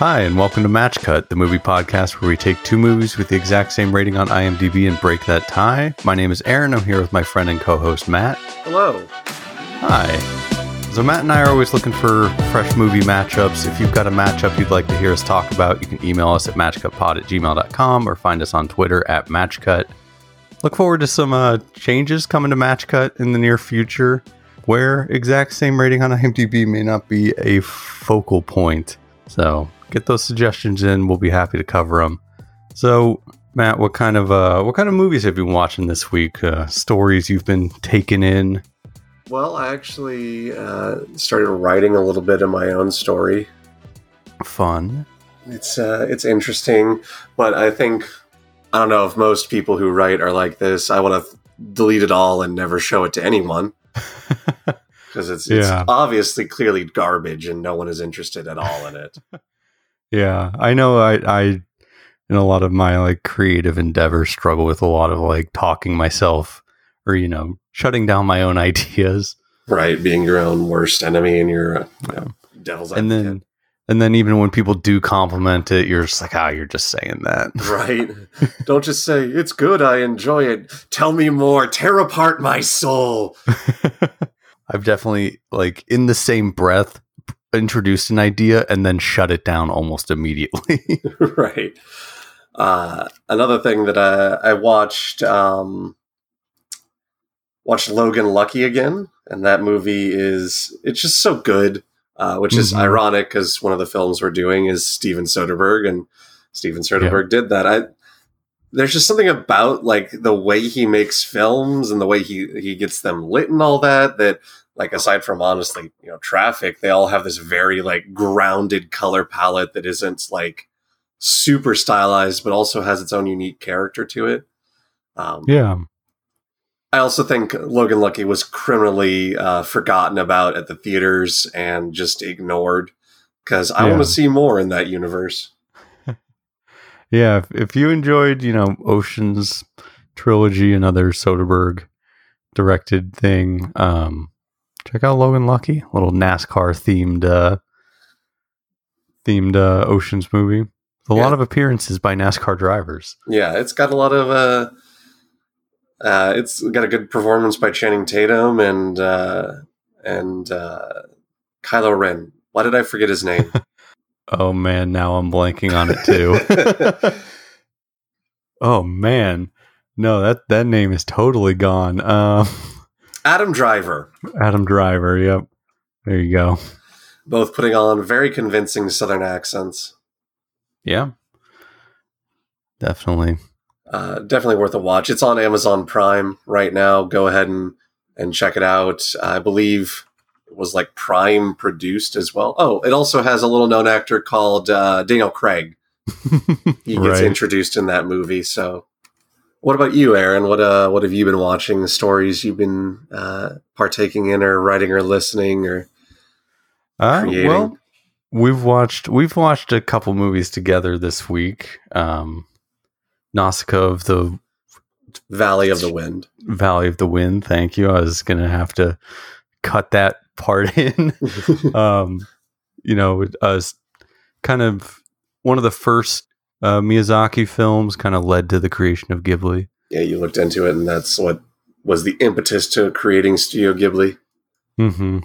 Hi, and welcome to Match Cut, the movie podcast where we take two movies with the exact same rating on IMDb and break that tie. My name is Aaron. I'm here with my friend and co host, Matt. Hello. Hi. So, Matt and I are always looking for fresh movie matchups. If you've got a matchup you'd like to hear us talk about, you can email us at matchcutpod at gmail.com or find us on Twitter at matchcut. Look forward to some uh, changes coming to Matchcut in the near future where exact same rating on IMDb may not be a focal point. So get those suggestions in. We'll be happy to cover them. So, Matt, what kind of uh, what kind of movies have you been watching this week? Uh, stories you've been taking in? Well, I actually uh, started writing a little bit of my own story. Fun. It's uh, it's interesting, but I think I don't know if most people who write are like this. I want to delete it all and never show it to anyone because it's, it's Yeah. obviously clearly garbage and no one is interested at all in it. Yeah, I know. I, I, in a lot of my like creative endeavors, struggle with a lot of like talking myself or you know shutting down my own ideas, right, being your own worst enemy and your you know, devil's and advocate. then and then even when people do compliment it, you're just like, ah, you're just saying that. Right. Don't just say, it's good, I enjoy it. Tell me more. Tear apart my soul. I've definitely like in the same breath introduced an idea and then shut it down almost immediately. right. Uh, another thing that I, I watched, um, watched Logan Lucky again. And that movie is, it's just so good, uh, which is Mhm. ironic because one of the films we're doing is Steven Soderbergh and Steven Soderbergh did that. I, there's just something about like the way he makes films and the way he, he gets them lit and all that, that like aside from honestly, you know, traffic, they all have this very like grounded color palette that isn't like super stylized, but also has its own unique character to it. Um, yeah. I also think Logan Lucky was criminally uh, forgotten about at the theaters and just ignored because I Yeah. want to see more in that universe. Yeah, if, if you enjoyed, you know, Ocean's trilogy, another Soderbergh directed thing, um, check out Logan Lucky, a little NASCAR themed uh themed uh Ocean's movie. With a Yeah. lot of appearances by NASCAR drivers. Yeah, it's got a lot of. Uh, uh, it's got a good performance by Channing Tatum and uh, and uh, Kylo Ren. Why did I forget his name? Oh man, now I'm blanking on it too. oh man. No, that that name is totally gone. Um Adam Driver. Adam Driver, yep. There you go. Both putting on very convincing Southern accents. Yeah. Definitely. Uh, definitely worth a watch. It's on Amazon Prime right now. Go ahead and and check it out. I believe it was like Prime produced as well. Oh, it also has a little known actor called uh, Daniel Craig. He gets Right. introduced in that movie. So, what about you, Aaron? What uh, what have you been watching? The Stories you've been uh, partaking in, or writing, or listening, or Uh, creating? well, we've watched we've watched a couple movies together this week. Um, Nausicaa of the Valley of the Wind? Valley of the Wind. Thank you. I was gonna have to cut that part in. um, you know, was kind of one of the first uh, Miyazaki films. Kind of led to the creation of Ghibli. yeah, you looked into it, and that's what was the impetus to creating Studio Ghibli. hmm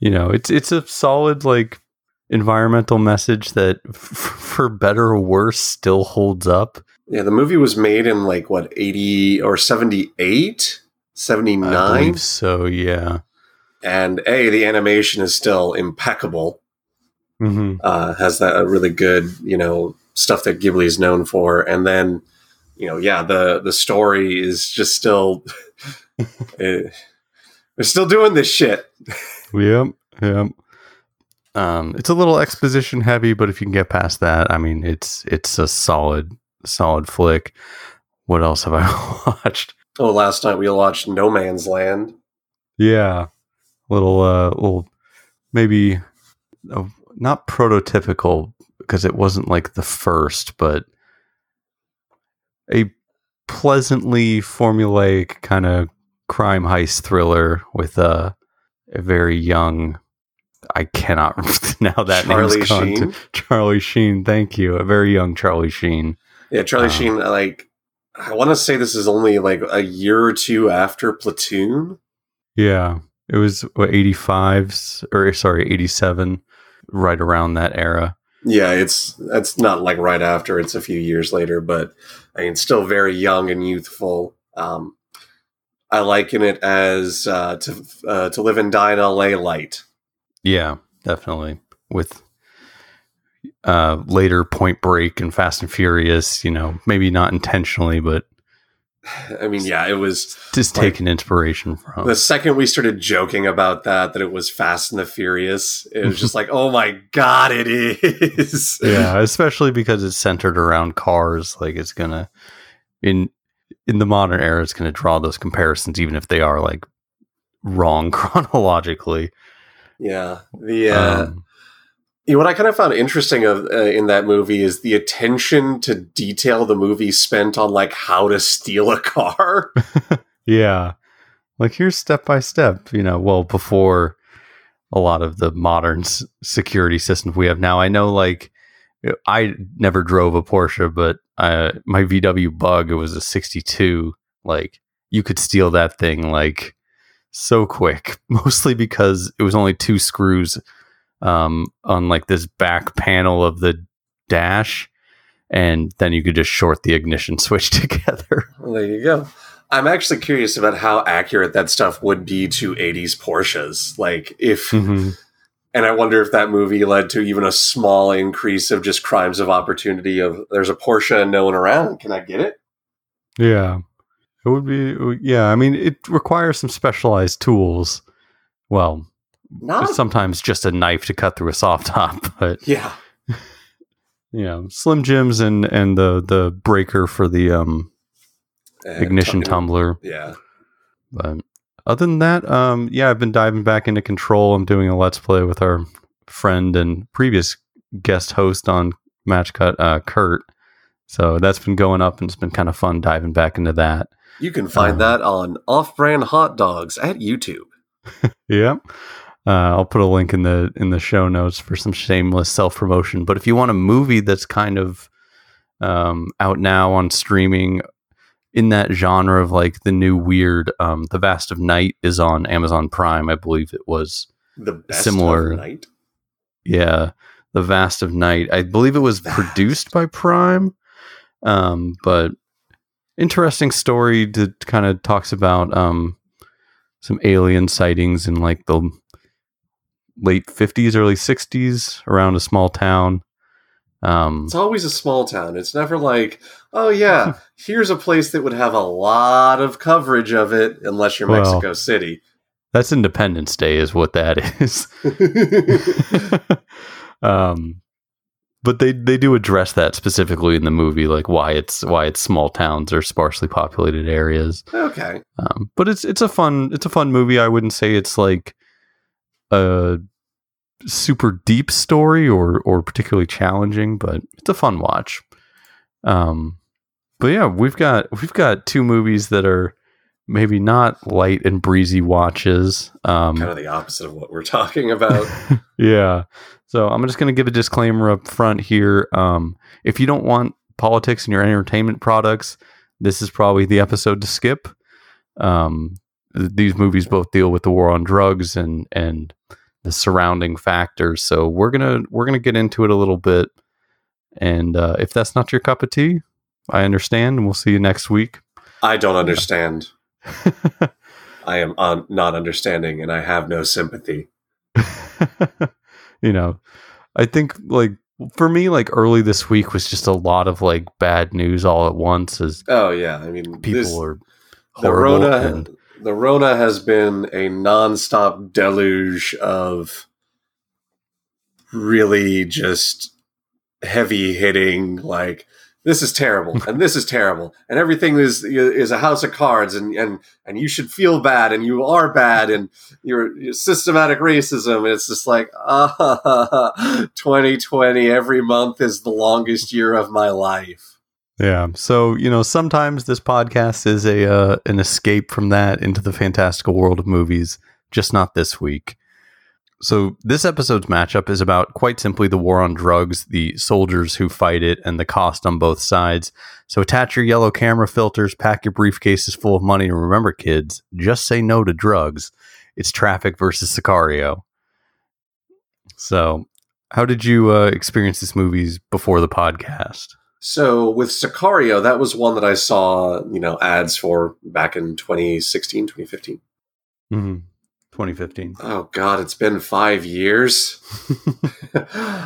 You know, it's it's a solid like environmental message that, f- for better or worse, still holds up. Yeah, the movie was made in like what, 80 or 78, I 79? believe so. Yeah. And A, the animation is still impeccable. hmm Uh, has that a really good, you know, stuff that Ghibli is known for. And then, you know, yeah, the the story is just still eh, they're still doing this shit. Yep. Yep. Um, it's a little exposition heavy, but if you can get past that, I mean, it's it's a solid solid flick. What else have I watched? Oh, last night we watched No Man's Land. Yeah, little uh, little maybe uh, not prototypical because it wasn't like the first, but a pleasantly formulaic kind of crime heist thriller with a a very young I cannot now that Charlie name's gone to- Sheen? Charlie Sheen. Thank you, a very young Charlie Sheen. Yeah, Charlie Um, Sheen. Like, I want to say this is only like a year or two after Platoon. Yeah, it was what eighty five or sorry eighty seven, right around that era. Yeah, it's that's not like right after. It's a few years later, but I mean, still very young and youthful. Um, I liken it as uh, to uh, to live and die in L.A. light. Yeah, definitely with. Uh, later Point Break and Fast and Furious, you know, maybe not intentionally, but I mean, yeah, it was just Like- taking inspiration from. the second we started joking about that that it was Fast and the Furious. It was just like, oh my god, it is. yeah, especially because it's centered around cars. Like it's gonna in in the modern era, it's gonna draw those comparisons, even if they are like wrong chronologically. yeah. The uh, Um, You know, what I kind of found interesting of uh, in that movie is the attention to detail the movie spent on like how to steal a car. yeah, like here's step by step. You know, well before a lot of the modern s- security systems we have now. I know, like I never drove a Porsche, but uh, my VW Bug, it was a '62. Like you could steal that thing like so quick, mostly because it was only two screws um, on like this back panel of the dash, and then you could just short the ignition switch together. Well, there you go. I'm actually curious about how accurate that stuff would be to 80s Porsches. Like if Mm-hmm. and I wonder if that movie led to even a small increase of just crimes of opportunity of there's a Porsche and no one around. Can I get it? Yeah. It would be, yeah. I mean, it requires some specialized tools. Well, Not sometimes just a knife to cut through a soft top, but yeah. you know, Slim Jims and and the the breaker for the um And ignition tucking- tumbler. Yeah. But other than that, um, yeah, I've been diving back into Control. I'm doing a Let's Play with our friend and previous guest host on Match Cut, uh, Kurt. So that's been going up, and it's been kind of fun diving back into that. You can find Um, that on off-brand hot dogs at YouTube. Yep. Uh, I'll put a link in the in the show notes for some shameless self promotion. But if you want a movie that's kind of um, out now on streaming in that genre of like the new weird, um, The Vast of Night is on Amazon Prime. I believe it was. The Similar- of night. Yeah, The Vast of Night. I believe it was Vast. produced by Prime. Um, but interesting story that kind of talks about um, some alien sightings and like the late 50s, early 60s around a small town. Um, It's always a small town. It's never like, oh yeah, here's a place that would have a lot of coverage of it, unless you're Well, Mexico City. that's Independence Day, is what that is. um, but they they do address that specifically in the movie, like why it's why it's small towns or sparsely populated areas. okay. Um, but it's it's a fun it's a fun movie. I wouldn't say it's like a super deep story or or particularly challenging, but it's a fun watch. Um, but yeah, we've got we've got two movies that are maybe not light and breezy watches. Um, Kind of the opposite of what we're talking about. yeah. So I'm just going to give a disclaimer up front here. Um, if you don't want politics in your entertainment products, this is probably the episode to skip. Um, these movies both deal with the war on drugs and and the surrounding factors. So we're gonna we're gonna get into it a little bit. And uh, if that's not your cup of tea, I understand, and we'll see you next week. I don't understand. I am un- not understanding, and I have no sympathy. you know, I think like for me, like early this week was just a lot of like bad news all at once as Oh yeah, I mean, people this- are the horrible. Rona. and- the Rona has been a nonstop deluge of really just heavy hitting like this is terrible and this is terrible and everything is is a house of cards and and and you should feel bad and you are bad and you're, you're systematic racism and it's just like ah 2020 every month is the longest year of my life yeah. So you know, sometimes this podcast is a uh, an escape from that into the fantastical world of movies. Just not this week. So, this episode's matchup is about quite simply the war on drugs, the soldiers who fight it, and the cost on both sides. So, attach your yellow camera filters, pack your briefcases full of money, and remember, kids, just say no to drugs. It's traffic versus Sicario. So, how did you uh, experience this movies before the podcast? So with Sicario, that was one that I saw, you know, ads for back in 2016, 2015. Mm-hmm. 2015. Oh God, it's been five years.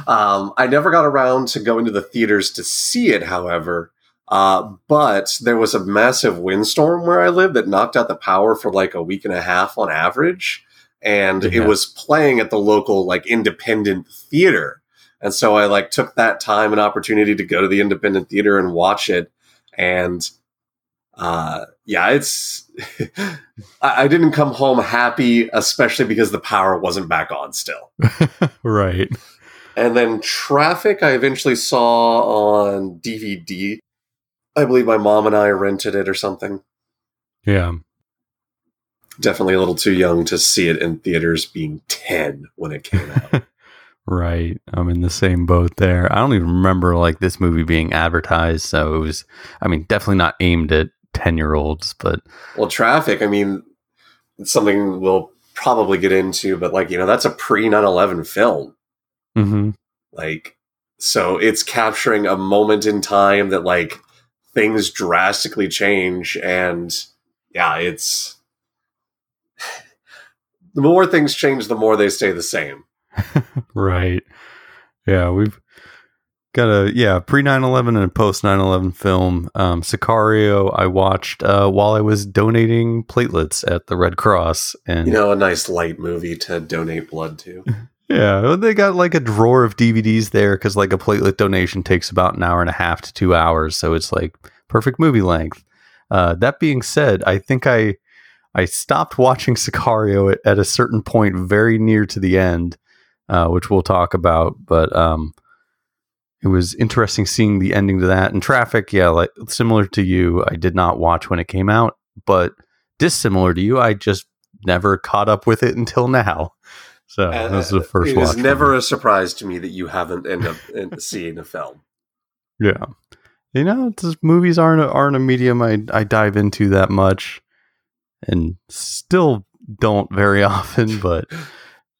um, I never got around to going to the theaters to see it, however. Uh, but there was a massive windstorm where I live that knocked out the power for like a week and a half on average. And yeah. it was playing at the local like independent theater. And so I like took that time and opportunity to go to the independent theater and watch it. And uh, yeah, it's I, I didn't come home happy, especially because the power wasn't back on still. right. And then Traffic, I eventually saw on DVD. I believe my mom and I rented it or something. Yeah. Definitely a little too young to see it in theaters, being 10 when it came out. Right. I'm in the same boat there. I don't even remember like this movie being advertised. So it was, I mean, definitely not aimed at 10 year olds, but. Well, traffic, I mean, it's something we'll probably get into, but like, you know, that's a pre 9 11 film. Mm-hmm. Like, so it's capturing a moment in time that like things drastically change. And yeah, it's. The more things change, the more they stay the same. right. Yeah, we've got a yeah pre 9-11 and a post 9-11 film. Um, sicario i watched uh, while i was donating platelets at the red cross and you know a nice light movie to donate blood to. Yeah they got like a drawer of dvds there because like a platelet donation takes about an hour and a half to two hours so it's like perfect movie length. Uh, that being said i think i i stopped watching sicario at, at a certain point very near to the end uh, which we'll talk about. But um, it was interesting seeing the ending to that. And Traffic, yeah, like similar to you, I did not watch when it came out, but dissimilar to you, I just never caught up with it until now. So uh, that was the first. It was never a surprise to me that you haven't ended up seeing a film. Yeah, you know, just movies aren't a, aren't a medium I I dive into that much, and still don't very often. But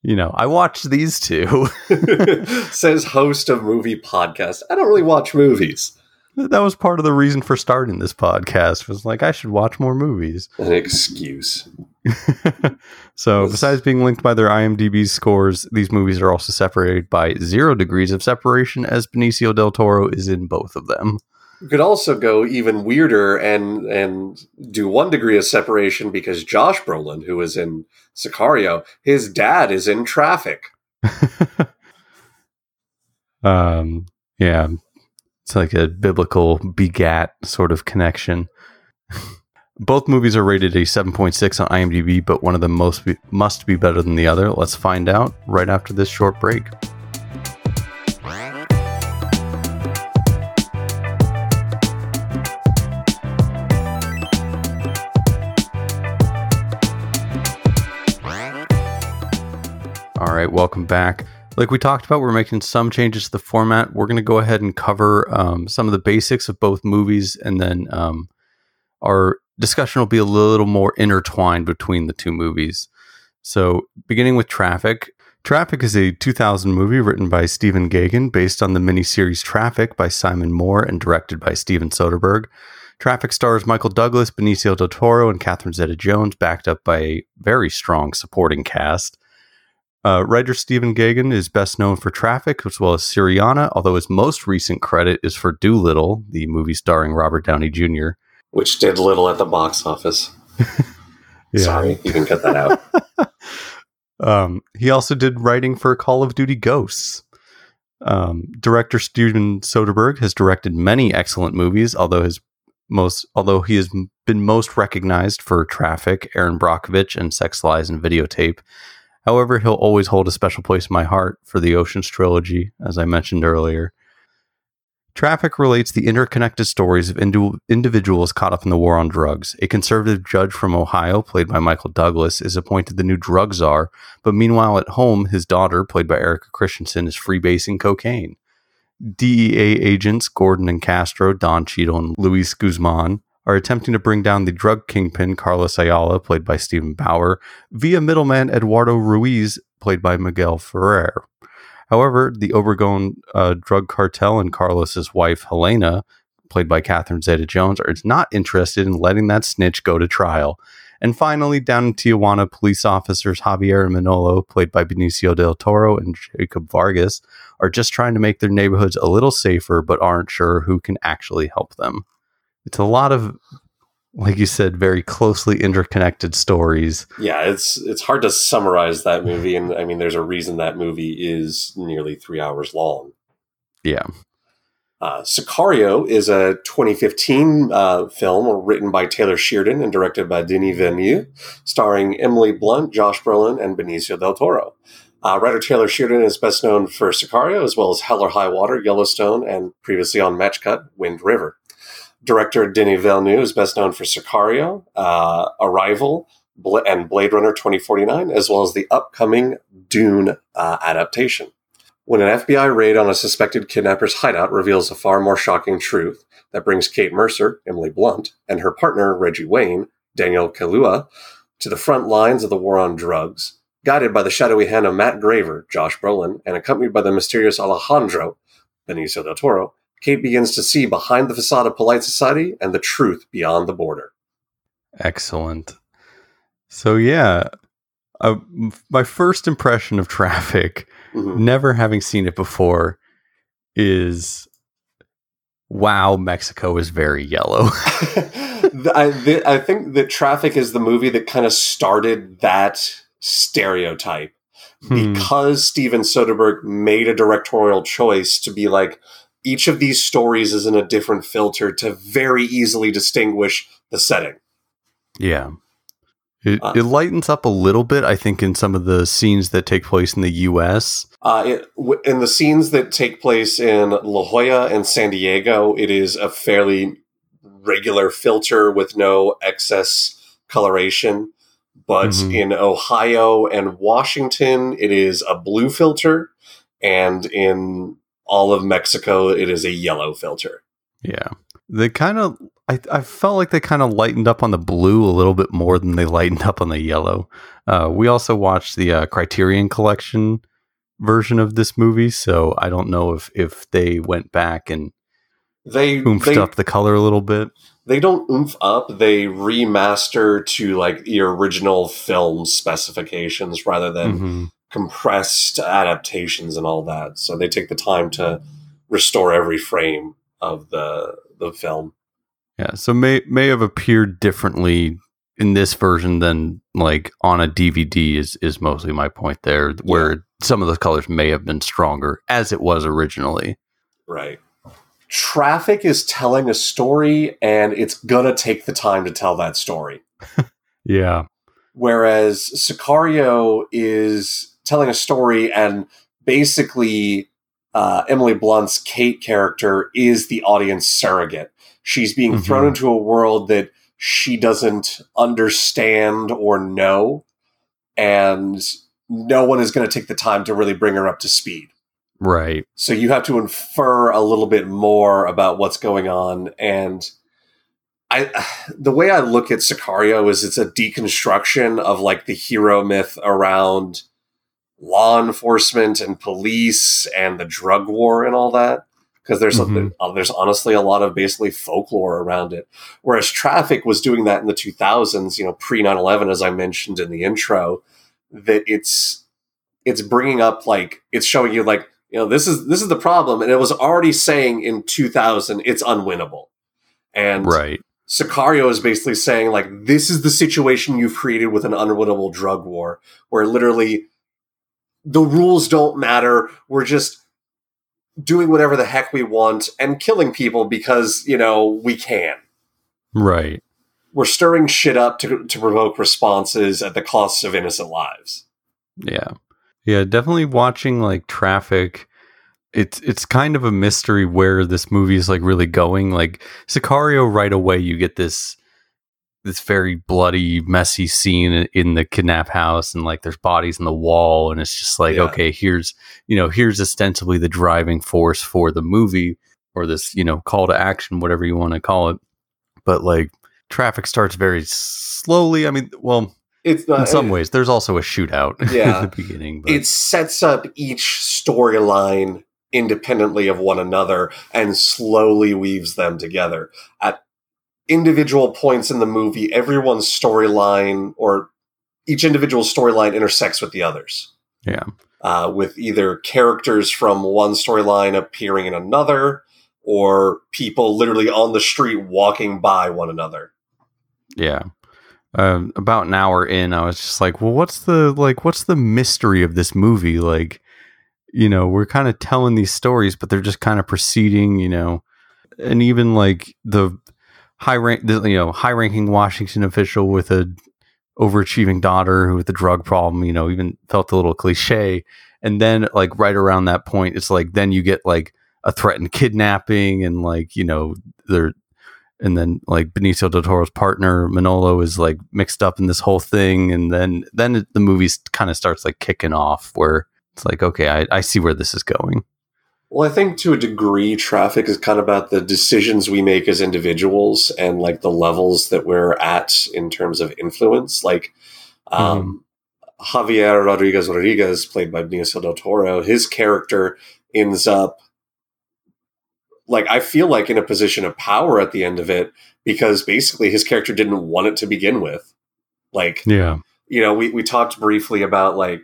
you know, I watched these two. Says host of movie podcast. I don't really watch movies. That was part of the reason for starting this podcast. Was like I should watch more movies. An excuse. so, besides being linked by their IMDb scores, these movies are also separated by zero degrees of separation, as Benicio del Toro is in both of them. Could also go even weirder and and do one degree of separation because Josh Brolin, who is in Sicario, his dad is in Traffic. um, yeah, it's like a biblical begat sort of connection. Both movies are rated a 7.6 on IMDb, but one of them most be, must be better than the other. Let's find out right after this short break. Right, welcome back. Like we talked about, we're making some changes to the format. We're going to go ahead and cover um, some of the basics of both movies, and then um, our discussion will be a little more intertwined between the two movies. So, beginning with Traffic. Traffic is a 2000 movie written by Stephen Gaghan based on the miniseries Traffic by Simon Moore and directed by Steven Soderbergh. Traffic stars Michael Douglas, Benicio del Toro, and Catherine Zeta Jones, backed up by a very strong supporting cast. Uh, writer Stephen Gaghan is best known for Traffic as well as Syriana, although his most recent credit is for Dolittle, the movie starring Robert Downey Jr., which did little at the box office. yeah. Sorry, you can cut that out. um, he also did writing for Call of Duty Ghosts. Um, director Steven Soderbergh has directed many excellent movies, although his most although he has been most recognized for Traffic, Erin Brockovich, and Sex Lies and Videotape. However, he'll always hold a special place in my heart for the Oceans trilogy, as I mentioned earlier. Traffic relates the interconnected stories of indi- individuals caught up in the war on drugs. A conservative judge from Ohio, played by Michael Douglas, is appointed the new drug czar, but meanwhile at home, his daughter, played by Erica Christensen, is freebasing cocaine. DEA agents Gordon and Castro, Don Cheadle, and Luis Guzman are attempting to bring down the drug kingpin Carlos Ayala, played by Steven Bauer, via middleman Eduardo Ruiz, played by Miguel Ferrer. However, the Obregon uh, drug cartel and Carlos's wife Helena, played by Catherine Zeta-Jones, are not interested in letting that snitch go to trial. And finally, down in Tijuana, police officers Javier and Manolo, played by Benicio del Toro and Jacob Vargas, are just trying to make their neighborhoods a little safer, but aren't sure who can actually help them. It's a lot of, like you said, very closely interconnected stories. Yeah, it's it's hard to summarize that movie, and I mean, there's a reason that movie is nearly three hours long. Yeah. Uh, Sicario is a 2015 uh, film written by Taylor Sheridan and directed by Denis Villeneuve, starring Emily Blunt, Josh Brolin, and Benicio del Toro. Uh, writer Taylor Sheridan is best known for Sicario, as well as Hell or High Water, Yellowstone, and previously on Match Cut, Wind River. Director Denis Villeneuve is best known for Sicario, uh, Arrival, Bla- and Blade Runner 2049, as well as the upcoming Dune uh, adaptation. When an FBI raid on a suspected kidnapper's hideout reveals a far more shocking truth that brings Kate Mercer, Emily Blunt, and her partner, Reggie Wayne, Daniel Kaluuya, to the front lines of the war on drugs, guided by the shadowy hand of Matt Graver, Josh Brolin, and accompanied by the mysterious Alejandro, Benicio del Toro, Kate begins to see behind the facade of polite society and the truth beyond the border. Excellent. So yeah, uh, my first impression of Traffic, mm-hmm. never having seen it before, is wow, Mexico is very yellow. I, I think that Traffic is the movie that kind of started that stereotype hmm. because Steven Soderbergh made a directorial choice to be like, each of these stories is in a different filter to very easily distinguish the setting. Yeah. It, uh, it lightens up a little bit, I think, in some of the scenes that take place in the U.S. Uh, it, in the scenes that take place in La Jolla and San Diego, it is a fairly regular filter with no excess coloration. But mm-hmm. in Ohio and Washington, it is a blue filter. And in all of Mexico, it is a yellow filter. Yeah. They kind of, I, I felt like they kind of lightened up on the blue a little bit more than they lightened up on the yellow. Uh, we also watched the uh, Criterion Collection version of this movie, so I don't know if, if they went back and they oomphed they, up the color a little bit. They don't oomph up; they remaster to like the original film specifications rather than mm-hmm compressed adaptations and all that. So they take the time to restore every frame of the the film. Yeah, so may may have appeared differently in this version than like on a DVD is is mostly my point there, where yeah. some of the colors may have been stronger as it was originally. Right. Traffic is telling a story and it's gonna take the time to tell that story. yeah. Whereas Sicario is telling a story and basically uh, Emily Blunt's Kate character is the audience surrogate. She's being mm-hmm. thrown into a world that she doesn't understand or know, and no one is going to take the time to really bring her up to speed. Right. So you have to infer a little bit more about what's going on. And I, the way I look at Sicario is it's a deconstruction of like the hero myth around law enforcement and police and the drug war and all that because there's mm-hmm. a, uh, there's honestly a lot of basically folklore around it. Whereas Traffic was doing that in the 2000s, you know, pre 9/11, as I mentioned in the intro, that it's it's bringing up like it's showing you like you know this is this is the problem, and it was already saying in 2000 it's unwinnable, and right. Sicario is basically saying like this is the situation you've created with an unwinnable drug war, where literally the rules don't matter. We're just doing whatever the heck we want and killing people because, you know, we can. Right. We're stirring shit up to, to provoke responses at the cost of innocent lives. Yeah. Yeah, definitely watching like traffic it's it's kind of a mystery where this movie is like really going. Like Sicario, right away you get this this very bloody, messy scene in the kidnap house, and like there's bodies in the wall, and it's just like yeah. okay, here's you know here's ostensibly the driving force for the movie or this you know call to action, whatever you want to call it. But like traffic starts very slowly. I mean, well, it's not, in some it, ways there's also a shootout yeah, at the beginning. But. It sets up each storyline independently of one another and slowly weaves them together. At individual points in the movie, everyone's storyline or each individual storyline intersects with the others. Yeah. Uh, with either characters from one storyline appearing in another or people literally on the street walking by one another. Yeah. Um, about an hour in, I was just like, well, what's the like, what's the mystery of this movie? Like, you know, we're kind of telling these stories, but they're just kind of proceeding, you know, and even like the high rank, you know, high ranking Washington official with a overachieving daughter with a drug problem, you know, even felt a little cliche. And then like right around that point, it's like then you get like a threatened kidnapping and like you know they're and then like Benicio del Toro's partner Manolo is like mixed up in this whole thing, and then then the movie kind of starts like kicking off where it's like okay, I, I see where this is going. Well, I think to a degree, traffic is kind of about the decisions we make as individuals and like the levels that we're at in terms of influence. Like um, mm-hmm. Javier Rodriguez Rodriguez, played by Benicio del Toro, his character ends up like I feel like in a position of power at the end of it because basically his character didn't want it to begin with. Like, yeah, you know, we we talked briefly about like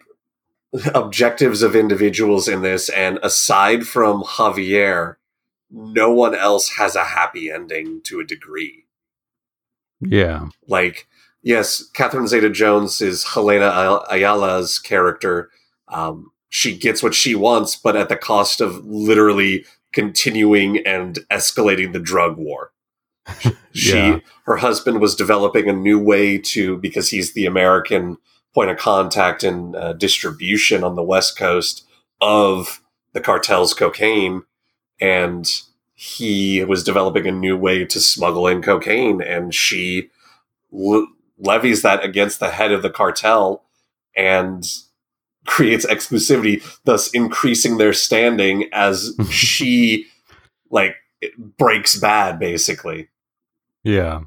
objectives of individuals in this, and aside from Javier, no one else has a happy ending to a degree. Yeah, like yes, Catherine Zeta-Jones is Helena Ayala's character. Um, she gets what she wants, but at the cost of literally continuing and escalating the drug war. she yeah. her husband was developing a new way to because he's the American point of contact and uh, distribution on the west coast of the cartel's cocaine and he was developing a new way to smuggle in cocaine and she le- levies that against the head of the cartel and creates exclusivity, thus increasing their standing as she like breaks bad basically. Yeah.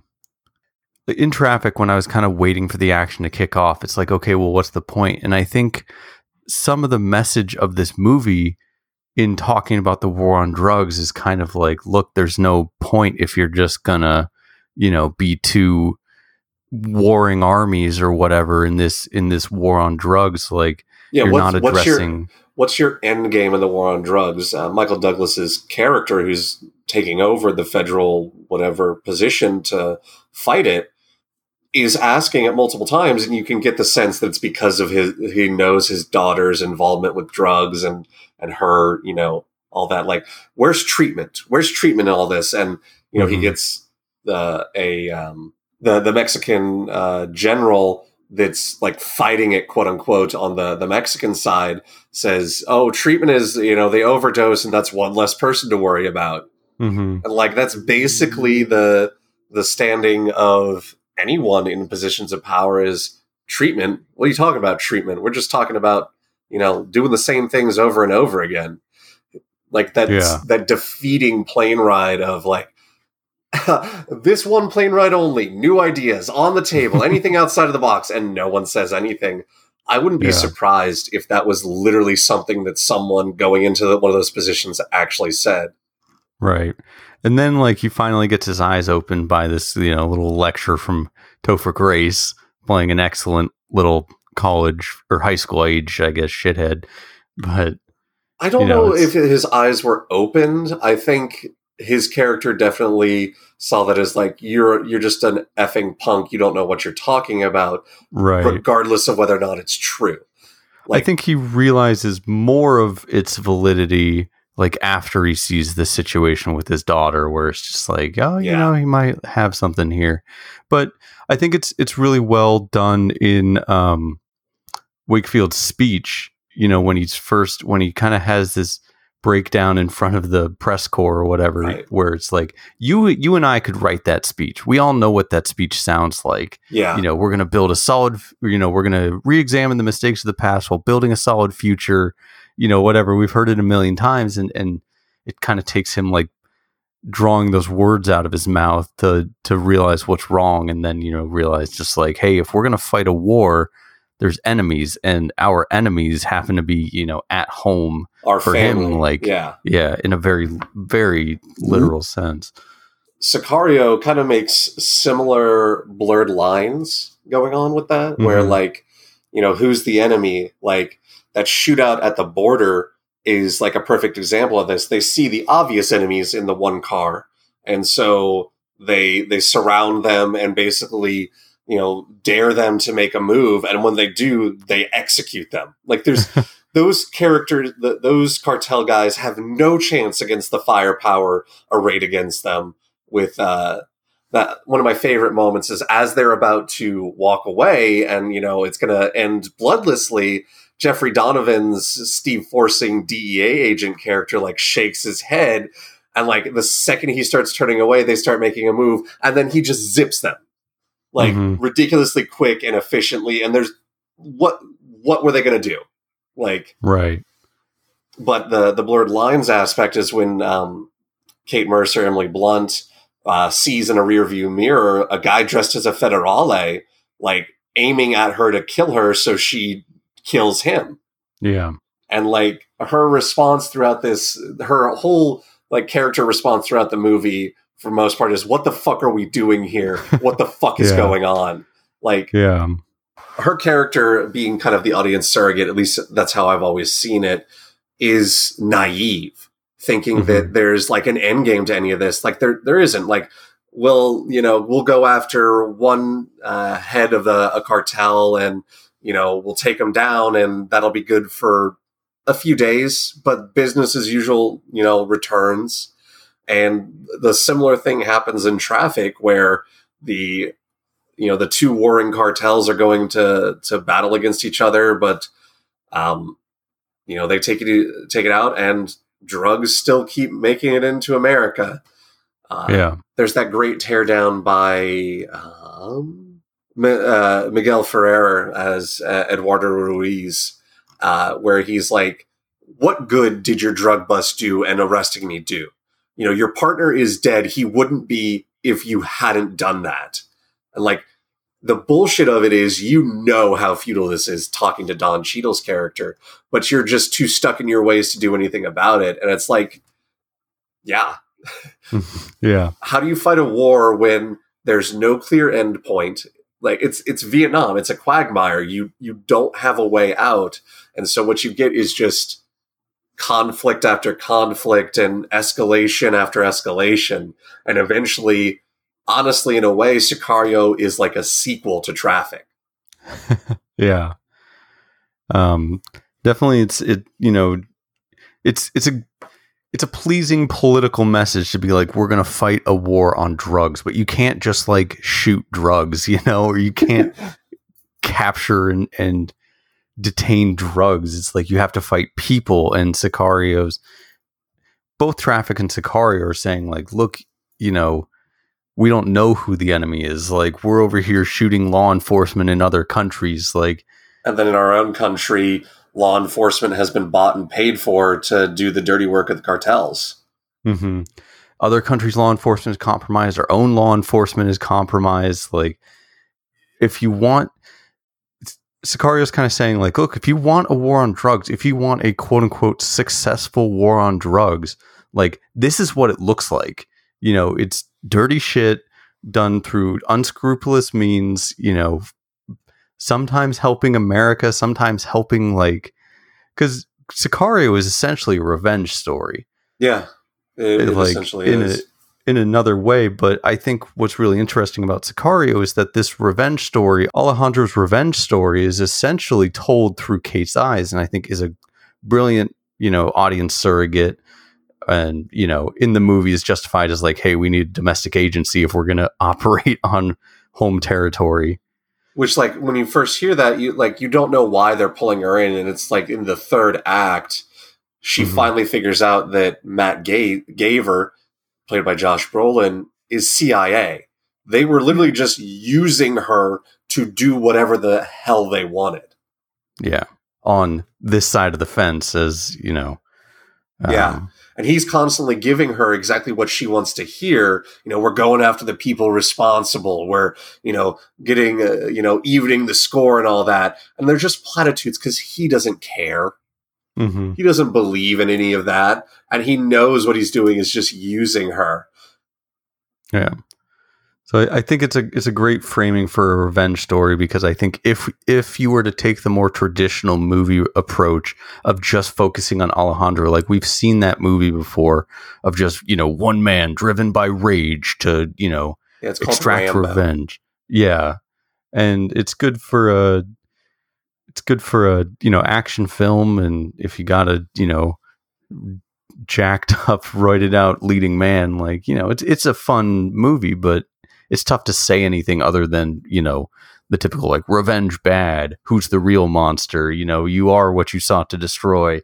In traffic, when I was kind of waiting for the action to kick off, it's like, okay, well, what's the point? And I think some of the message of this movie in talking about the war on drugs is kind of like, look, there's no point if you're just gonna, you know, be two warring armies or whatever in this in this war on drugs. Like yeah, you're not addressing. What's your, what's your end game in the war on drugs? Uh, Michael Douglas's character, who's taking over the federal whatever position to fight it, is asking it multiple times, and you can get the sense that it's because of his he knows his daughter's involvement with drugs and and her, you know, all that. Like, where's treatment? Where's treatment in all this? And you know, mm-hmm. he gets the a um, the the Mexican uh, general that's like fighting it quote unquote on the the Mexican side says, "Oh, treatment is you know they overdose and that's one less person to worry about." Mm-hmm. And like that's basically the the standing of anyone in positions of power is treatment. What are you talking about treatment? We're just talking about you know doing the same things over and over again. Like that yeah. that defeating plane ride of like this one plane ride only, new ideas on the table, anything outside of the box, and no one says anything. I wouldn't be yeah. surprised if that was literally something that someone going into the, one of those positions actually said. Right. And then, like, he finally gets his eyes opened by this, you know, little lecture from Topher Grace playing an excellent little college or high school age, I guess, shithead. But I don't you know, know if his eyes were opened. I think his character definitely saw that as like you're you're just an effing punk. You don't know what you're talking about, right? Regardless of whether or not it's true. Like, I think he realizes more of its validity like after he sees the situation with his daughter, where it's just like, oh, you know, he might have something here. But I think it's it's really well done in um, Wakefield's speech. You know, when he's first when he kind of has this breakdown in front of the press corps or whatever Right. where it's like you you and I could write that speech. We all know what that speech sounds like. Yeah. You know, we're going to build a solid you know, we're going to re-examine the mistakes of the past while building a solid future, you know, whatever. We've heard it a million times and and it kind of takes him like drawing those words out of his mouth to to realize what's wrong and then, you know, realize just like, hey, if we're going to fight a war, there's enemies and our enemies happen to be, you know, at home Our for family. him, like- yeah. yeah, in a very, very literal sense. Sicario kind of makes similar blurred lines going on with that, where Mhm. like, you know, who's the enemy? Like that shootout at the border is like a perfect example of this. They see the obvious enemies in the one car, and so they they surround them and basically, you know, dare them to make a move. And when they do, they execute them. Like there's those characters, th those cartel guys have no chance against the firepower arrayed against them with uh that one of my favorite moments is as they're about to walk away and you know it's going to end bloodlessly jeffrey donovan's steve forsing dea agent character like shakes his head and like the second he starts turning away they start making a move and then he just zips them like Mhm. ridiculously quick and efficiently and there's what what were they going to do like Right. but the the blurred lines aspect is when um, Kate Mercer, Emily Blunt, uh, sees in a rearview mirror a guy dressed as a federale, like aiming at her to kill her, so she kills him. Yeah. And like her response throughout this, her whole like character response throughout the movie, for most part, is "What the fuck are we doing here? What the fuck is Yeah. going on?" Like Yeah. her character being kind of the audience surrogate, at least that's how I've always seen it, is naive, thinking Mhm. that there's like an end game to any of this. Like there, there isn't. Like, we'll, you know, we'll go after one uh, head of the, a cartel, and you know, we'll take them down, and that'll be good for a few days. But business as usual, you know, returns. And the similar thing happens in traffic where the you know the two warring cartels are going to to battle against each other but um you know they take it take it out and drugs still keep making it into america uh, Yeah. there's that great teardown by um, uh, Miguel Ferrer as uh, Eduardo Ruiz, uh, where he's like, "What good did your drug bust do and arresting me do? You know, your partner is dead. He wouldn't be if you hadn't done that." And like, the bullshit of it is, you know how futile this is talking to Don Cheadle's character, but you're just too stuck in your ways to do anything about it. And it's like, yeah, Yeah. how do you fight a war when there's no clear end point like it's it's vietnam. It's a quagmire. You you don't have a way out. And so what you get is just conflict after conflict and escalation after escalation. And eventually honestly in a way sicario is like a sequel to traffic. Yeah. Um definitely it's it you know it's it's a it's a pleasing political message to be like we're going to fight a war on drugs but you can't just like shoot drugs you know or you can't capture and and detain drugs. It's like you have to fight people and sicarios both traffic and sicario are saying like look you know we don't know who the enemy is. Like we're over here shooting law enforcement in other countries like and then in our own country law enforcement has been bought and paid for to do the dirty work of the cartels hmm Other countries' law enforcement is compromised. Our own law enforcement is compromised. Like, if you want, Sicario's kind of saying, like, look, if you want a war on drugs, if you want a quote unquote successful war on drugs, like, this is what it looks like. You know, it's dirty shit done through unscrupulous means, you know, sometimes helping America, sometimes helping, like, because Sicario is essentially a revenge story yeah it, it like essentially in is. a, in another way. But I think what's really interesting about Sicario is that this revenge story, Alejandro's revenge story, is essentially told through Kate's eyes, and I think is a brilliant, you know, audience surrogate. And you know, in the movie is justified as like, hey, we need domestic agency if we're going to operate on home territory. Which like when you first hear that you like you don't know why they're pulling her in and it's like in the third act she mm-hmm. finally figures out that Matt Ga- Gaver, played by Josh Brolin, is CIA. They were literally just using her to do whatever the hell they wanted. Yeah. On this side of the fence, as you know. Um, yeah. And he's constantly giving her exactly what she wants to hear. You know, we're going after the people responsible. We're, you know, getting, uh, you know, evening the score and all that. And they're just platitudes because he doesn't care. Mm-hmm. He doesn't believe in any of that. And he knows what he's doing is just using her. Yeah. So I, think it's a it's a great framing for a revenge story because I think if if you were to take the more traditional movie approach of just focusing on Alejandro, like we've seen that movie before, of just you know one man driven by rage to you know yeah, extract revenge. Yeah, and it's good for a it's good for a you know action film, and if you got a you know jacked up, roided out leading man, like you know it's it's a fun movie, but it's tough to say anything other than you know the typical like revenge bad who's the real monster you know you are what you sought to destroy.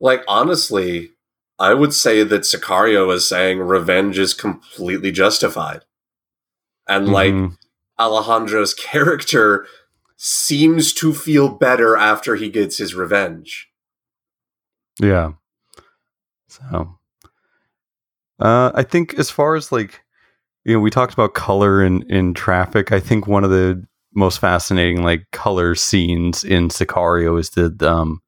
Like honestly i would say that sicario is saying revenge is completely justified. And like mm-hmm. alejandro's character seems to feel better after he gets his revenge. Yeah. So uh i think as far as like you know, we talked about color in in traffic. I think one of the most fascinating like color scenes in Sicario is the um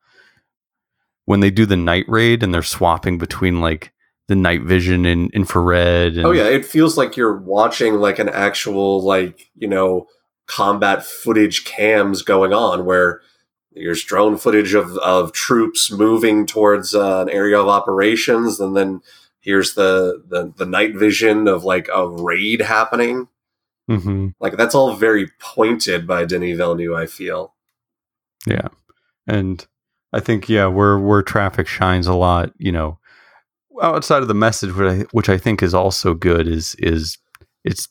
when they do the night raid and they're swapping between like the night vision and infrared. And, oh yeah, it feels like you're watching like an actual like you know combat footage cams going on where there's drone footage of of troops moving towards uh, an area of operations and then here's the the, the night vision of like a raid happening. Mm-hmm. Like that's all very pointed by Denis Villeneuve. I feel. Yeah, and I think yeah, where where traffic shines a lot, you know, outside of the message, which I which I think is also good, is is it's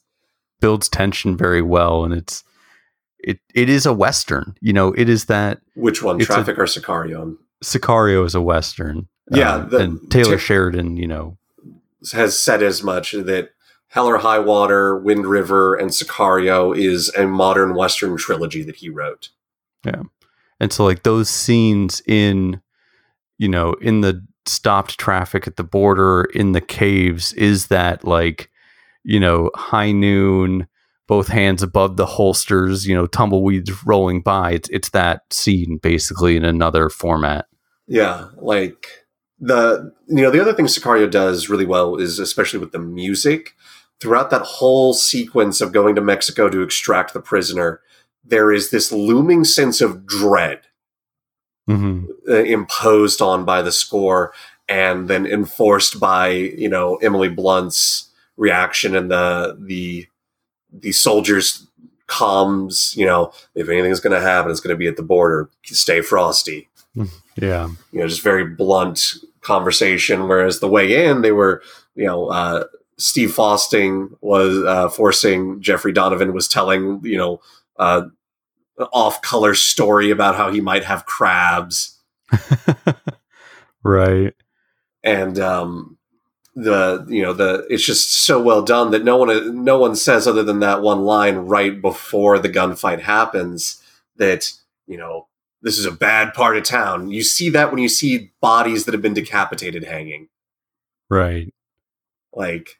builds tension very well, and it's it it is a western. You know, it is that which one, Traffic a, or Sicario? Sicario is a western. Yeah, um, the, and Taylor Sheridan, you know, has said as much that Hell or High Water, Wind River, and Sicario is a modern Western trilogy that he wrote. Yeah. And so, like, those scenes in, you know, in the stopped traffic at the border, in the caves, is that, like, you know, high noon, both hands above the holsters, you know, tumbleweeds rolling by. It's, it's that scene basically in another format. Yeah. Like, the you know the other thing Sicario does really well is especially with the music throughout that whole sequence of going to Mexico to extract the prisoner there is this looming sense of dread mm-hmm. uh, imposed on by the score and then enforced by you know Emily Blunt's reaction and the the the soldiers comms you know if anything's going to happen it's going to be at the border stay frosty yeah. You know, just very blunt conversation. Whereas the way in, they were, you know, uh, Steve Forsing was uh, Forsing Jeffrey Donovan was telling, you know, uh, off color story about how he might have crabs. right. And, um, the you know the it's just so well done that no one no one says other than that one line right before the gunfight happens that you know this is a bad part of town. You see that when you see bodies that have been decapitated hanging. Right. Like,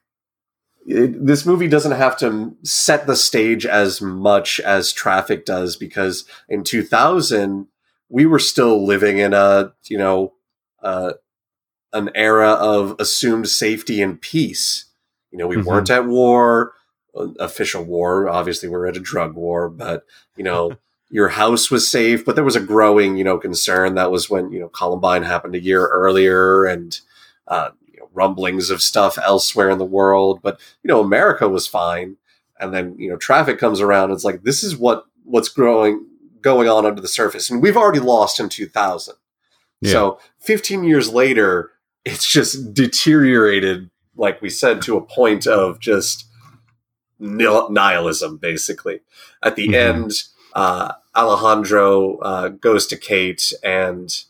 it, this movie doesn't have to set the stage as much as Traffic does because in 2000, we were still living in a, you know, uh, an era of assumed safety and peace. You know, we mm-hmm. weren't at war, official war. Obviously, we're at a drug war, but, you know, your house was safe, but there was a growing, you know, concern. That was when, you know, Columbine happened a year earlier and, uh, you know, rumblings of stuff elsewhere in the world. But, you know, America was fine. And then, you know, traffic comes around. it's like, this is what, what's growing, going on under the surface. And we've already lost in 2000. Yeah. So 15 years later, it's just deteriorated, like we said, to a point of just nihilism, basically. At the mm-hmm. end, uh, Alejandro uh, goes to Kate and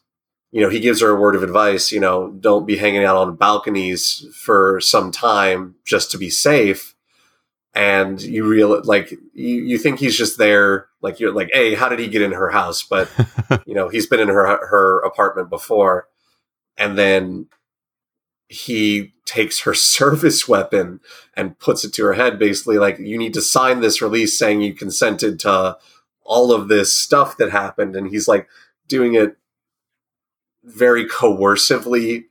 you know, he gives her a word of advice, you know, don't be hanging out on balconies for some time just to be safe. And you real like you, you think he's just there, like you're like, hey, how did he get in her house? But you know, he's been in her her apartment before, and then he takes her service weapon and puts it to her head, basically like you need to sign this release saying you consented to all of this stuff that happened, and he's like doing it very coercively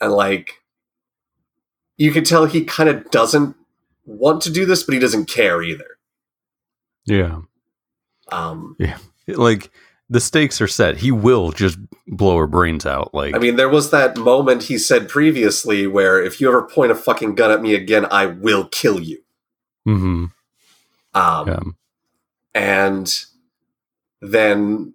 and like you can tell he kind of doesn't want to do this but he doesn't care either Yeah. um Yeah. Like the stakes are set. He will just blow her brains out. Like i mean there was that moment he said previously where if you ever point a fucking gun at me again i will kill you mm-hmm um yeah. and then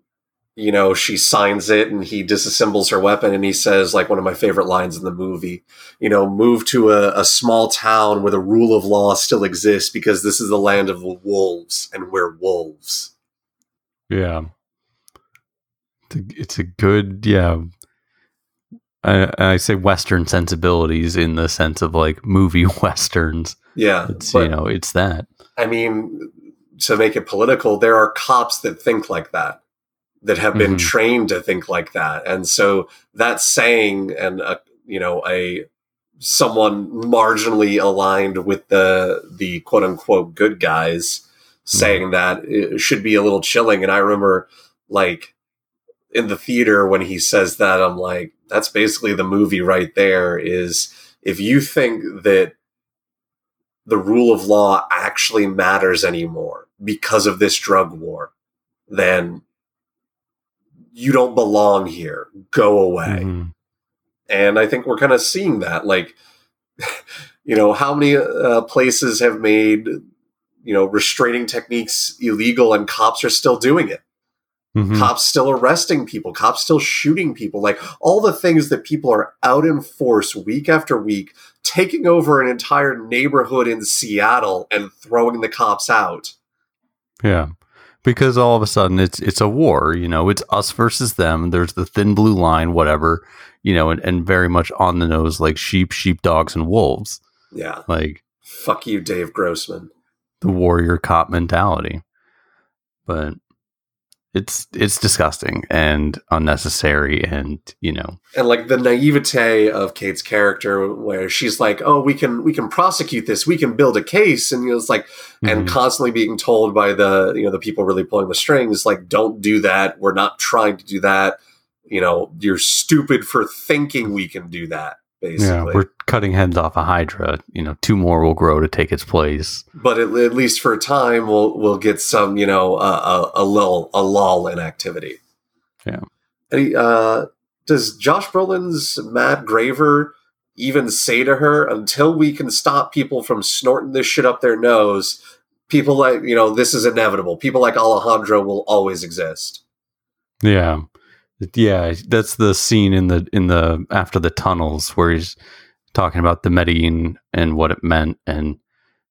you know she signs it and he disassembles her weapon and he says like one of my favorite lines in the movie you know move to a, a small town where the rule of law still exists because this is the land of wolves and we're wolves Yeah. It's a, it's a good, yeah. I, I say Western sensibilities in the sense of like movie Westerns. yeah It's, but you know, it's that. i mean to make it political there are cops that think like that that have been Mhm. trained to think like that. And so that saying and a, you know a someone marginally aligned with the the quote unquote good guys saying that it should be a little chilling. And i remember like in the theater when he says that i'm like that's basically the movie right there is if you think that the rule of law actually matters anymore because of this drug war then you don't belong here go away Mhm. and I think we're kind of seeing that. Like, you know, how many uh, places have made you know restraining techniques illegal, and cops are still doing it. Mhm. Cops still arresting people. Cops still shooting people. Like all the things that people are out in force week after week, taking over an entire neighborhood in Seattle and throwing the cops out. Yeah. Because all of a sudden it's it's a war, you know, it's us versus them. There's the thin blue line, whatever, you know, and, and very much on the nose like sheep, sheepdogs, and wolves. Yeah, Like fuck you, Dave Grossman. the warrior cop mentality. But it's it's disgusting and unnecessary and you know and like the naivete of Kate's character, where she's like, "Oh, we can we can prosecute this, we can build a case," and you know, it's like, and mhm. constantly being told by the you know the people really pulling the strings, like, "Don't do that. We're not trying to do that. You know, you're stupid for thinking we can do that." Yeah, we're cutting heads off a hydra. You know, two more will grow to take its place. but at, at least for a time, we'll we'll get some you know a, a, a lull a lull in activity. Yeah. He, uh, does Josh Brolin's Matt Graver even say to her, "Until we can stop people from snorting this shit up their nose, people like you know this is inevitable. People like Alejandro will always exist." Yeah. Yeah, that's the scene in the in the after the tunnels where he's talking about the Medellin and what it meant and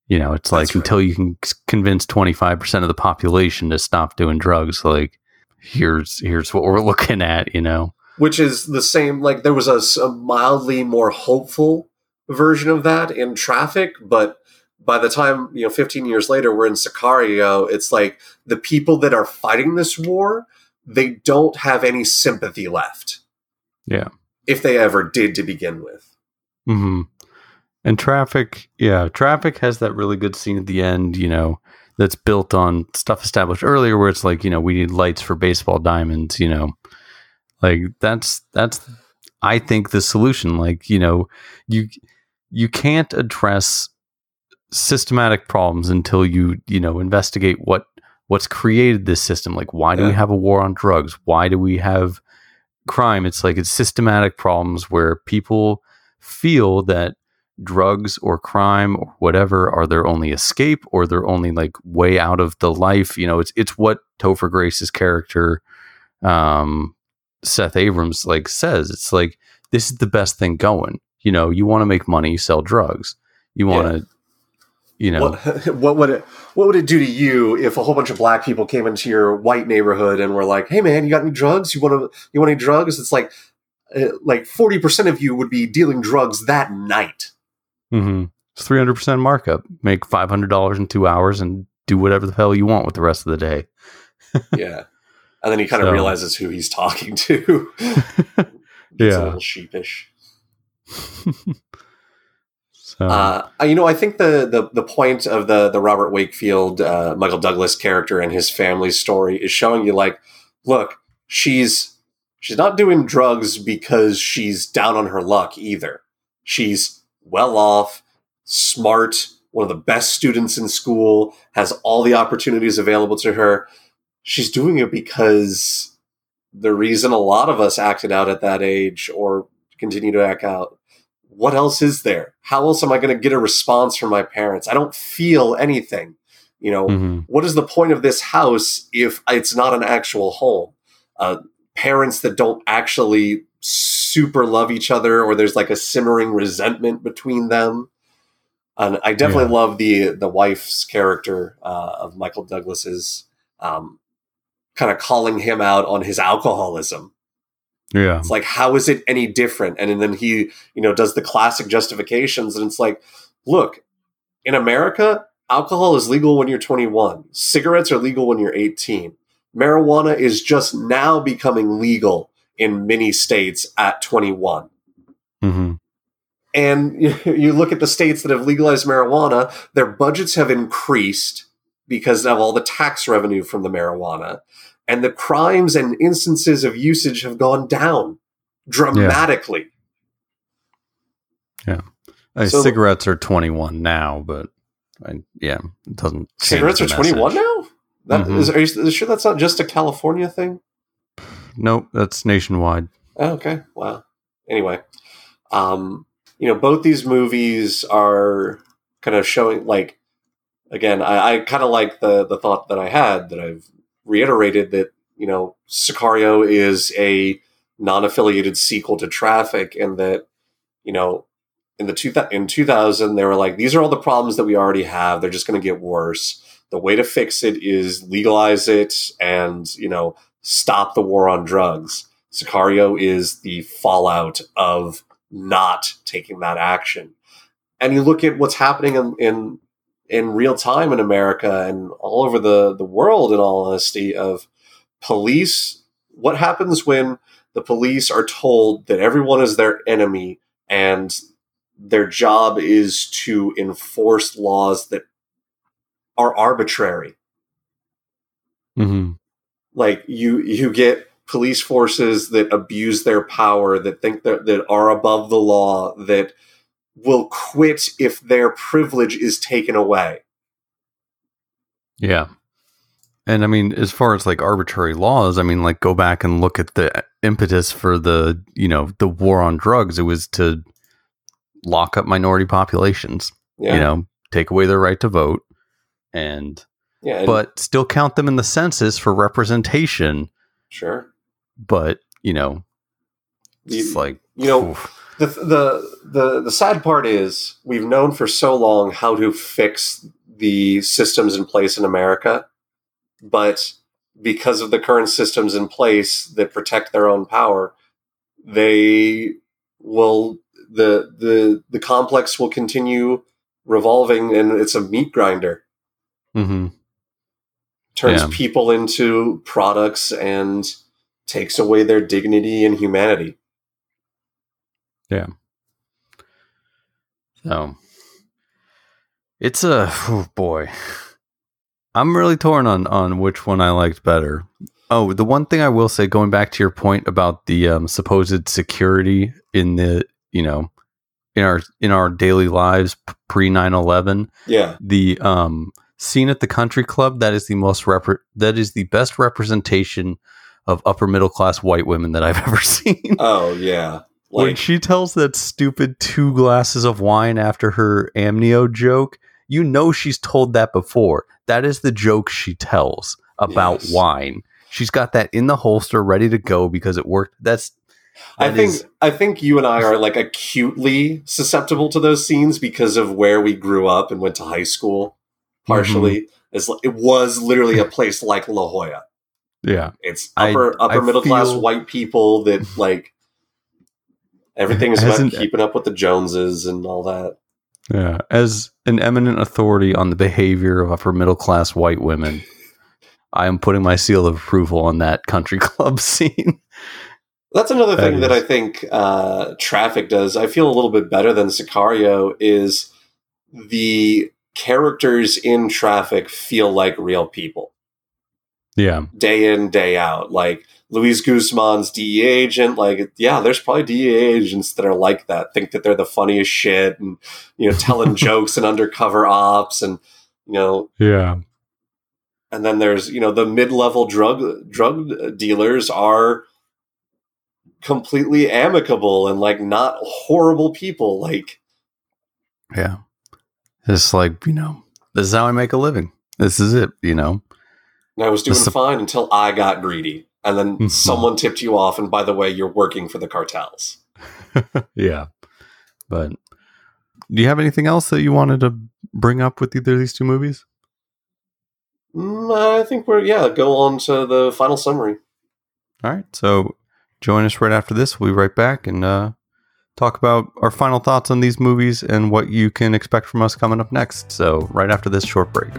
you know, it's like right. until you can convince 25% of the population to stop doing drugs like here's here's what we're looking at, you know. Which is the same. Like there was a mildly more hopeful version of that in Traffic, but by the time you know, 15 years later, we're in Sicario. It's like the people that are fighting this war, they don't have any sympathy left. Yeah. if they ever did to begin with. Mhm. And traffic, yeah, traffic has that really good scene at the end, you know, that's built on stuff established earlier where it's like, you know, we need lights for baseball diamonds, you know. Like that's that's I think the solution like, you know, you you can't address systematic problems until you, you know, investigate what what's created this system. Like why do we have a war on drugs? Why do we have crime? It's like it's systematic problems where people feel that drugs or crime or whatever are their only escape or their only like way out of the life. You know, it's it's what Topher Grace's character, um, Seth Abrahms, like says. It's like this is the best thing going. You know, you want to make money, you sell drugs. You want to, you know, What, what would it what would it do to you if a whole bunch of black people came into your white neighborhood and were like, "Hey man, you got any drugs? You want to you want any drugs?" It's like uh, like 40% of you would be dealing drugs that night. Mm-hmm. It's three hundred percent markup. Make five hundred dollars in two hours and do whatever the hell you want with the rest of the day. yeah. And then he kind of So- realizes who he's talking to. Yeah. little sheepish. So Uh, you know, I think the, the the point of the the Robert Wakefield, uh, Michael Douglas character and his family's story is showing you like, look, she's she's not doing drugs because she's down on her luck either. She's well off, smart, one of the best students in school, has all the opportunities available to her. She's doing it because the reason a lot of us acted out at that age or continue to act out what else is there? How else am I going to get a response from my parents? I don't feel anything. You know, mhm. what is the point of this house if it's not an actual home? Uh, parents that don't actually super love each other, or there's like a simmering resentment between them. And I definitely Yeah. love the the wife's character uh, of Michael Douglas's, um, kind of calling him out on his alcoholism. Yeah, It's like, how is it any different? And and then he, you know, does the classic justifications, and it's like, look, in America, alcohol is legal when you're 21. Cigarettes are legal when you're 18. Marijuana is just now becoming legal in many states at 21. hmm And you, you look at the states that have legalized marijuana, their budgets have increased because of all the tax revenue from the marijuana. And the crimes and instances of usage have gone down dramatically. Uh, So- cigarettes are twenty one now, but I, yeah, it doesn't. Cigarettes are 21 now? That, Mhm. is, are you, is sure that's not just a California thing? Nope, that's nationwide. Oh, okay. Wow. Anyway, um, you know, both these movies are kind of showing like again, I, I kind of like the the thought that I had that I've reiterated that, you know, Sicario is a non-affiliated sequel to Traffic and that, you know, in the two, in 2000 they were like these are all the problems that we already have. They're just going to get worse. The way to fix it is legalize it and you know stop the war on drugs. Sicario is the fallout of not taking that action. And you look at what's happening in in, in real time in america and all over the the world in all honesty of police. What happens when the police are told that everyone is their enemy and their job is to enforce laws that are arbitrary? Hmm like you you get police forces that abuse their power that think that, that are above the law that will quit if their privilege is taken away Yeah. And I mean, as far as like arbitrary laws, I mean, like go back and look at the impetus for the, you know, the war on drugs. It was to lock up minority populations, yeah you know, take away their right to vote and, yeah and- but still count them in the census for representation. sure But, you know, it's You- like, you know oof. The the the the sad part is we've known for so long how to fix the systems in place in America, but because of the current systems in place that protect their own power, they will the the the complex will continue revolving and it's a meat grinder Mhm. turns Yeah. people into products and takes away their dignity and humanity So it's a oh boy. I'm really torn on on which one I liked better. Oh, the one thing I will say, going back to your point about the um, supposed security in the you know in our in our daily lives pre 9-11 yeah the um scene at the country club that is the most repre- that is the best representation of upper middle class white women that I've ever seen. oh yeah when she tells that stupid two glasses of wine after her amnio joke, you know she's told that before. That is the joke she tells about Yes. wine. She's got that in the holster ready to go because it worked. That's I think is- I think you and I are like acutely susceptible to those scenes because of where we grew up and went to high school. Partially, Mm-hmm. It's it was literally a place like La Jolla. yeah. It's I- upper I upper middle class white people that like Everything is about keeping up with the Joneses and all that. Yeah, as an eminent authority on the behavior of upper middle class white women, I am putting my seal of approval on that country club scene. That's another that thing is. that I think uh, Traffic does. I feel a little bit better than Sicario is the characters in Traffic feel like real people. Yeah. Day in, day out. Like Luis Guzman's DEA agent, like, yeah, there's probably DEA agents that are like that, think that they're the funniest shit and, you know, telling jokes and undercover ops and, you know. Yeah. And then there's, you know, the mid level drug drug dealers are completely amicable and like not horrible people. Like, yeah. It's like, you know, this is how I make a living. This is it, you know. And I was doing fine until I got greedy. And then mm-hmm. someone tipped you off. And by the way, you're working for the cartels. yeah. But do you have anything else that you wanted to bring up with either of these two movies? Mm, I think we're, yeah, go on to the final summary. All right. So join us right after this. We'll be right back and uh, talk about our final thoughts on these movies and what you can expect from us coming up next. So, right after this short break.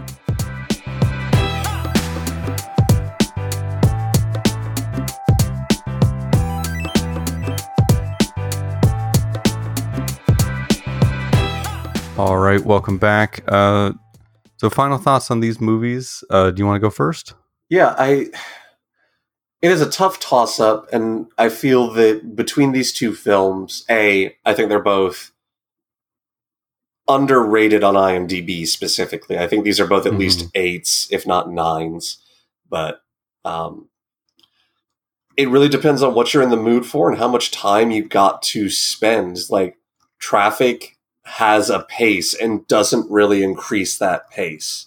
All right, welcome back. Uh, so, final thoughts on these movies. Uh, do you want to go first? Yeah, I. It is a tough toss up, and I feel that between these two films, a, I think they're both underrated on IMDb specifically. I think these are both at mm-hmm. least eights, if not nines. But um, it really depends on what you're in the mood for and how much time you've got to spend. Like, traffic has a pace and doesn't really increase that pace.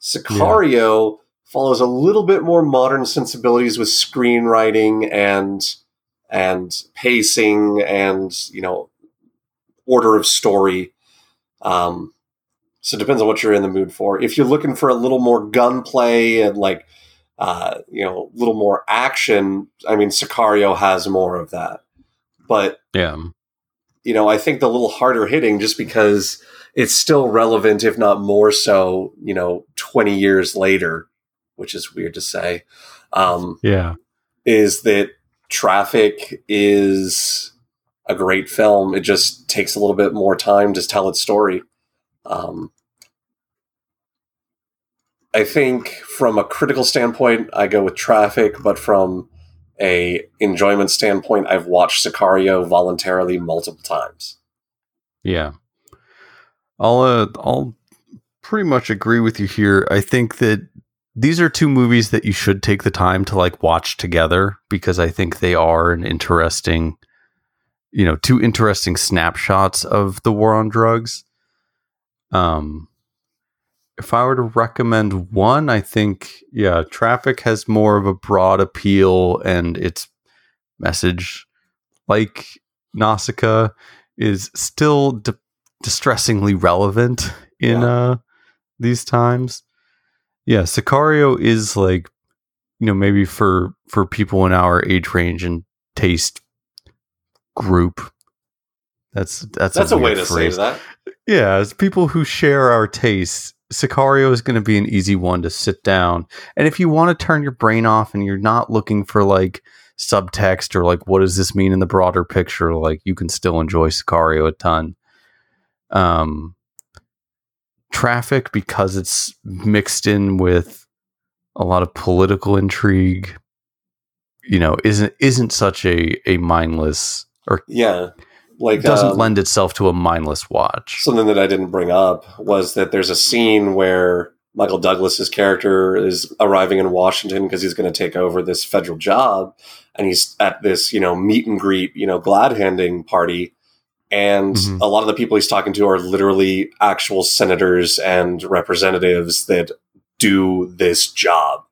Sicario yeah. follows a little bit more modern sensibilities with screenwriting and and pacing and you know order of story. Um, so it depends on what you're in the mood for. If you're looking for a little more gunplay and like uh, you know a little more action, I mean Sicario has more of that. But yeah, you know, I think the little harder hitting just because it's still relevant, if not more so, you know, 20 years later, which is weird to say. Um, yeah. Is that Traffic is a great film. It just takes a little bit more time to tell its story. Um, I think from a critical standpoint, I go with Traffic, but from a enjoyment standpoint, I've watched Sicario voluntarily multiple times. Yeah, I'll uh, I'll pretty much agree with you here. I think that these are two movies that you should take the time to like watch together because I think they are an interesting, you know, two interesting snapshots of the war on drugs. Um, if I were to recommend one, I think yeah, Traffic has more of a broad appeal, and its message, like Nausicaa, is still di- distressingly relevant in yeah. uh, these times. Yeah, Sicario is like you know maybe for for people in our age range and taste group. That's that's that's a, a way to phrase. say that. Yeah, it's people who share our tastes Sicario is going to be an easy one to sit down. And if you want to turn your brain off and you're not looking for like subtext or like what does this mean in the broader picture, like you can still enjoy Sicario a ton. Um, Traffic because it's mixed in with a lot of political intrigue, you know, isn't isn't such a a mindless or yeah like doesn't um, lend itself to a mindless watch. Something that I didn't bring up was that there's a scene where Michael Douglas's character is arriving in Washington because he's going to take over this federal job, and he's at this you know meet and greet you know glad handing party, and mm-hmm. a lot of the people he's talking to are literally actual senators and representatives that do this job,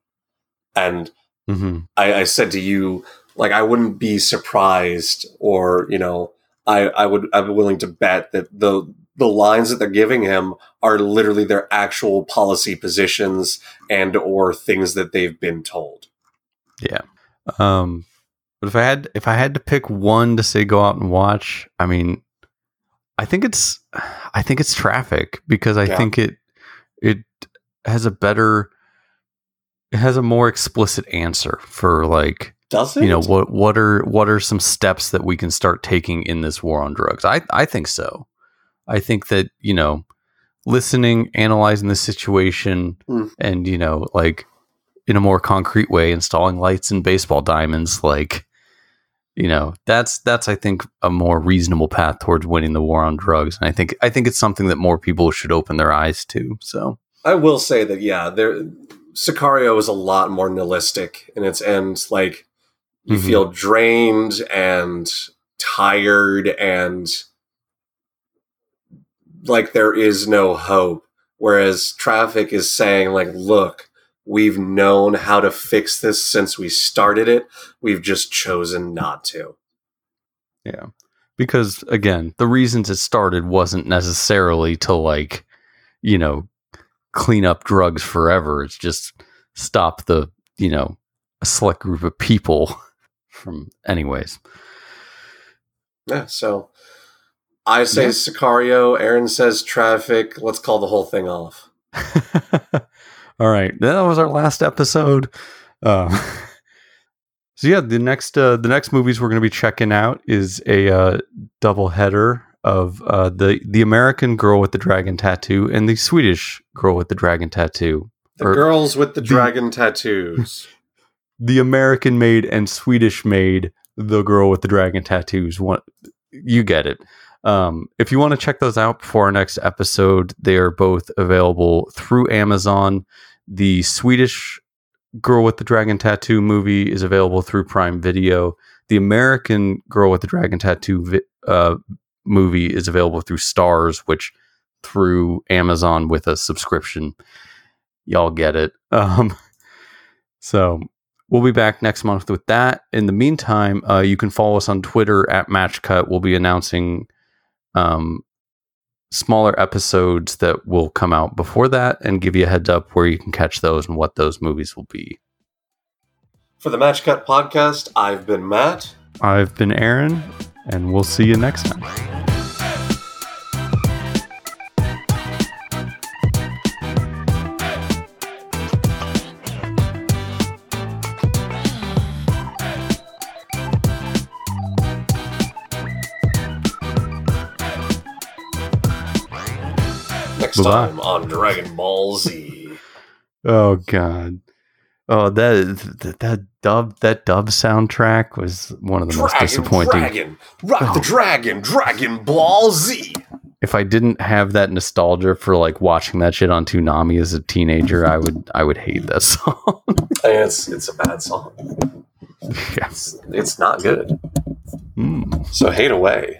and mm-hmm. I, I said to you like I wouldn't be surprised or you know I, I would I'm willing to bet that the the lines that they're giving him are literally their actual policy positions and or things that they've been told. Yeah. Um But if I had if I had to pick one to say go out and watch, I mean, I think it's I think it's Traffic because I Yeah. think it it has a better it has a more explicit answer for like Does it? you know what what are what are some steps that we can start taking in this war on drugs i i think so i think that you know listening analyzing the situation Hmm. and you know like in a more concrete way installing lights and baseball diamonds like you know that's that's i think a more reasonable path towards winning the war on drugs and i think i think it's something that more people should open their eyes to so I will say that yeah, there Sicario is a lot more nihilistic in its end. Like you Mhm. feel drained and tired and like there is no hope. Whereas traffic is saying like, look, we've known how to fix this since we started it. We've just chosen not to. Yeah. Because again, the reasons it started wasn't necessarily to like, you know, clean up drugs forever. It's just stop the, you know, a select group of people from anyways. Yeah, so I say Yeah. Sicario, Aaron says traffic. Let's call the whole thing off. All right. That was our last episode. Um, so yeah, the next uh, the next movies we're going to be checking out is a uh, double header of uh, the the American girl with the dragon tattoo and the Swedish girl with the dragon tattoo. The Or girls with the the- dragon tattoos. The American made and Swedish made the girl with the dragon tattoos. One, you get it. Um, if you want to check those out before our next episode, they are both available through Amazon. The Swedish girl with the dragon tattoo movie is available through Prime Video. The American girl with the dragon tattoo vi- uh, movie is available through Starz, which through Amazon with a subscription. Y'all get it. Um, so we'll be back next month with that. In the meantime, uh, you can follow us on Twitter at MatchCut. We'll be announcing um, smaller episodes that will come out before that and give you a heads up where you can catch those and what those movies will be. For the Match Cut podcast, I've been Matt. I've been Aaron, and we'll see you next time. Next Bye-bye. time on Dragon Ball Z. Oh God. Oh, that that, that dub that dub soundtrack was one of the most disappointing. Dragon, rock Oh. the dragon, Dragon Ball Z. if I didn't have that nostalgia for like watching that shit on Toonami as a teenager, I would I would hate that song. It's it's a bad song. yes. It's, it's not good. Mm. So hate away.